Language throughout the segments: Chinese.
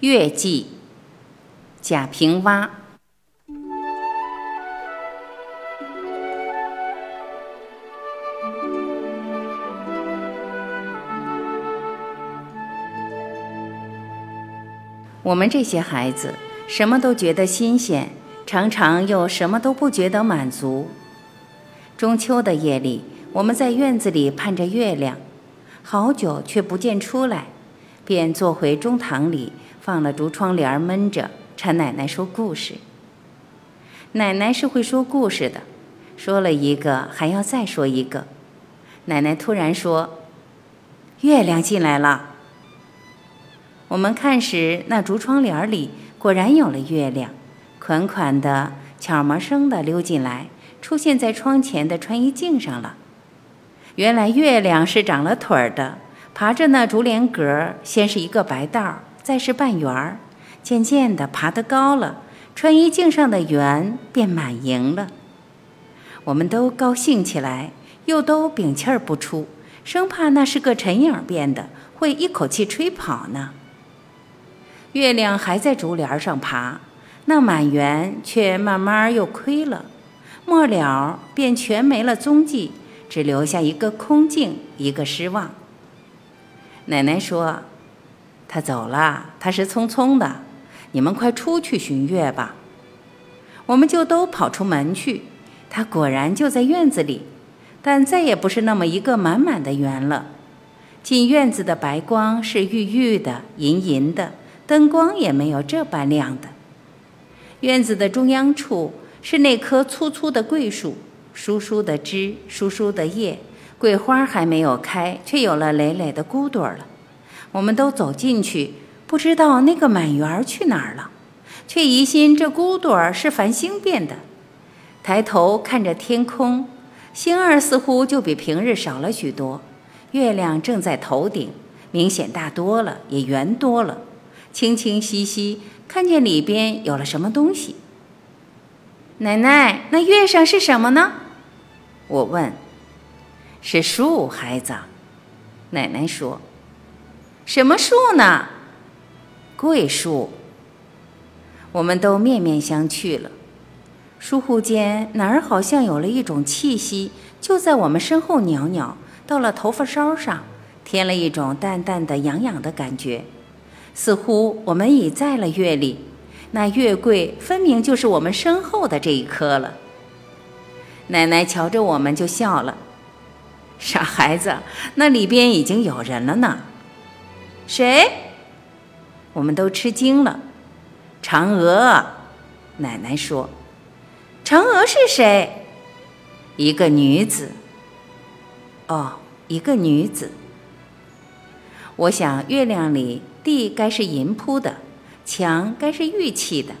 月季，贾平凹。我们这些孩子，什么都觉得新鲜，常常又什么都不觉得满足。中秋的夜里，我们在院子里盼着月亮，好久却不见出来，便坐回中堂里。放了竹窗帘闷着，缠奶奶说故事。奶奶是会说故事的，说了一个还要再说一个。奶奶突然说：“月亮进来了。”我们看时，那竹窗帘里果然有了月亮，款款的、悄没声的溜进来，出现在窗前的穿衣镜上了。原来月亮是长了腿儿的，爬着那竹帘格，先是一个白道。再是半圆儿，渐渐地爬得高了，穿衣镜上的圆便满盈了。我们都高兴起来，又都屏气儿不出，生怕那是个尘影变的，会一口气吹跑呢。月亮还在竹帘上爬，那满圆却慢慢又亏了，末了便全没了踪迹，只留下一个空镜，一个失望。奶奶说。他走了，他是匆匆的。你们快出去寻月吧。我们就都跑出门去。他果然就在院子里，但再也不是那么一个满满的圆了。进院子的白光是郁郁的、银银的，灯光也没有这般亮的。院子的中央处是那棵粗粗的桂树，疏疏的枝，疏疏的叶，桂花还没有开，却有了累累的骨朵了。我们都走进去，不知道那个满园去哪儿了，却疑心这骨朵儿是繁星变的。抬头看着天空，星儿似乎就比平日少了许多，月亮正在头顶，明显大多了，也圆多了，清清晰晰，看见里边有了什么东西。奶奶，那月上是什么呢？我问。是树，孩子。奶奶说。什么树呢？桂树。我们都面面相觑了。疏忽间，哪儿好像有了一种气息，就在我们身后袅袅，到了头发梢上，添了一种淡淡的痒痒的感觉，似乎我们已在了月里。那月桂分明就是我们身后的这一棵了。奶奶瞧着我们就笑了：“傻孩子，那里边已经有人了呢。”谁？我们都吃惊了。嫦娥，奶奶说：“嫦娥是谁？”一个女子。哦，一个女子。我想，月亮里地该是银铺的，墙该是玉砌的，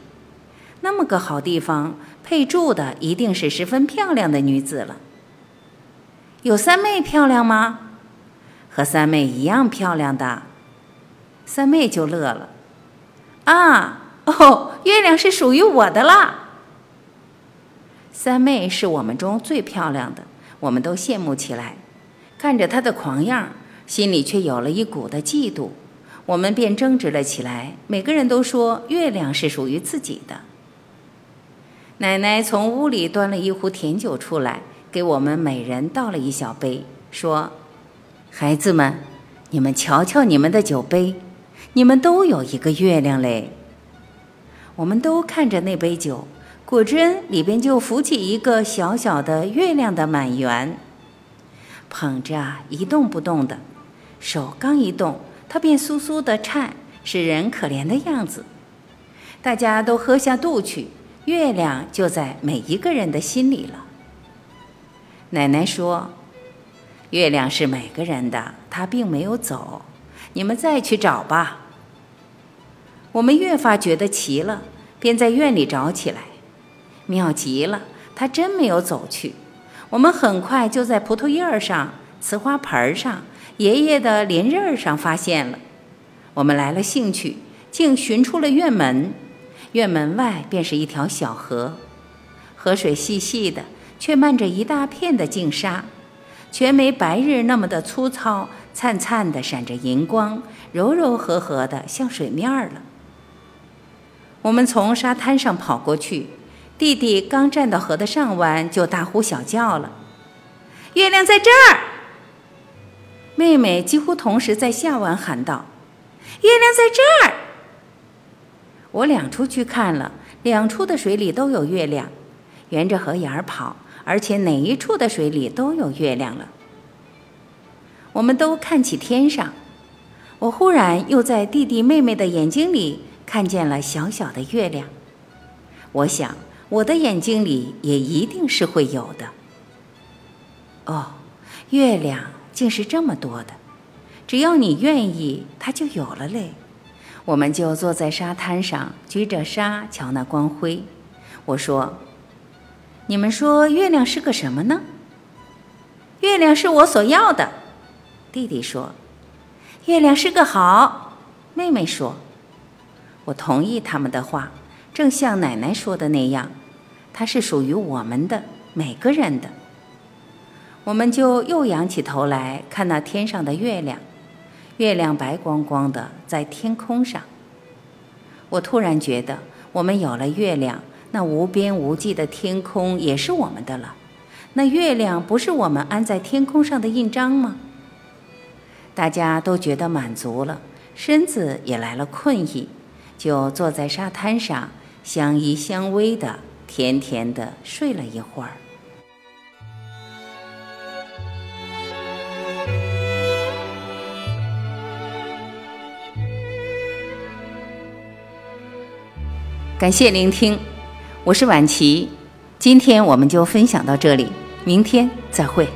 那么个好地方，配住的一定是十分漂亮的女子了。有三妹漂亮吗？和三妹一样漂亮的。三妹就乐了，啊哦，月亮是属于我的啦。三妹是我们中最漂亮的，我们都羡慕起来，看着她的狂样，心里却有了一股的嫉妒。我们便争执了起来，每个人都说月亮是属于自己的。奶奶从屋里端了一壶甜酒出来，给我们每人倒了一小杯，说：“孩子们，你们瞧瞧你们的酒杯。”你们都有一个月亮嘞。我们都看着那杯酒，果真里边就浮起一个小小的月亮的满圆，捧着一动不动的，手刚一动，它便酥酥的颤，使人可怜的样子。大家都喝下肚去，月亮就在每一个人的心里了。奶奶说：“月亮是每个人的，它并没有走，你们再去找吧。”我们越发觉得奇了，便在院里找起来。妙极了，他真没有走去。我们很快就在葡萄叶上、瓷花盆上、爷爷的莲刃上发现了。我们来了兴趣，竟寻出了院门。院门外便是一条小河，河水细细的，却漫着一大片的净沙，全没白日那么的粗糙，灿灿的闪着银光，柔柔和和的像水面了。我们从沙滩上跑过去，弟弟刚站到河的上弯，就大呼小叫了：“月亮在这儿！”妹妹几乎同时在下弯喊道：“月亮在这儿！”我两处去看了，两处的水里都有月亮，沿着河沿儿跑，而且哪一处的水里都有月亮了。我们都看起天上，我忽然又在弟弟妹妹的眼睛里。看见了小小的月亮，我想我的眼睛里也一定是会有的。哦，月亮竟是这么多的，只要你愿意，它就有了嘞。我们就坐在沙滩上，举着沙瞧那光辉。我说：“你们说月亮是个什么呢？”月亮是我所要的。弟弟说：“月亮是个好。”妹妹说。我同意他们的话，正像奶奶说的那样，它是属于我们的每个人的。我们就又仰起头来看那天上的月亮，月亮白光光的在天空上。我突然觉得，我们有了月亮，那无边无际的天空也是我们的了。那月亮不是我们安在天空上的印章吗？大家都觉得满足了，身子也来了困意。就坐在沙滩上，相依相偎的，甜甜的睡了一会儿。感谢聆听，我是婉琪，今天我们就分享到这里，明天再会。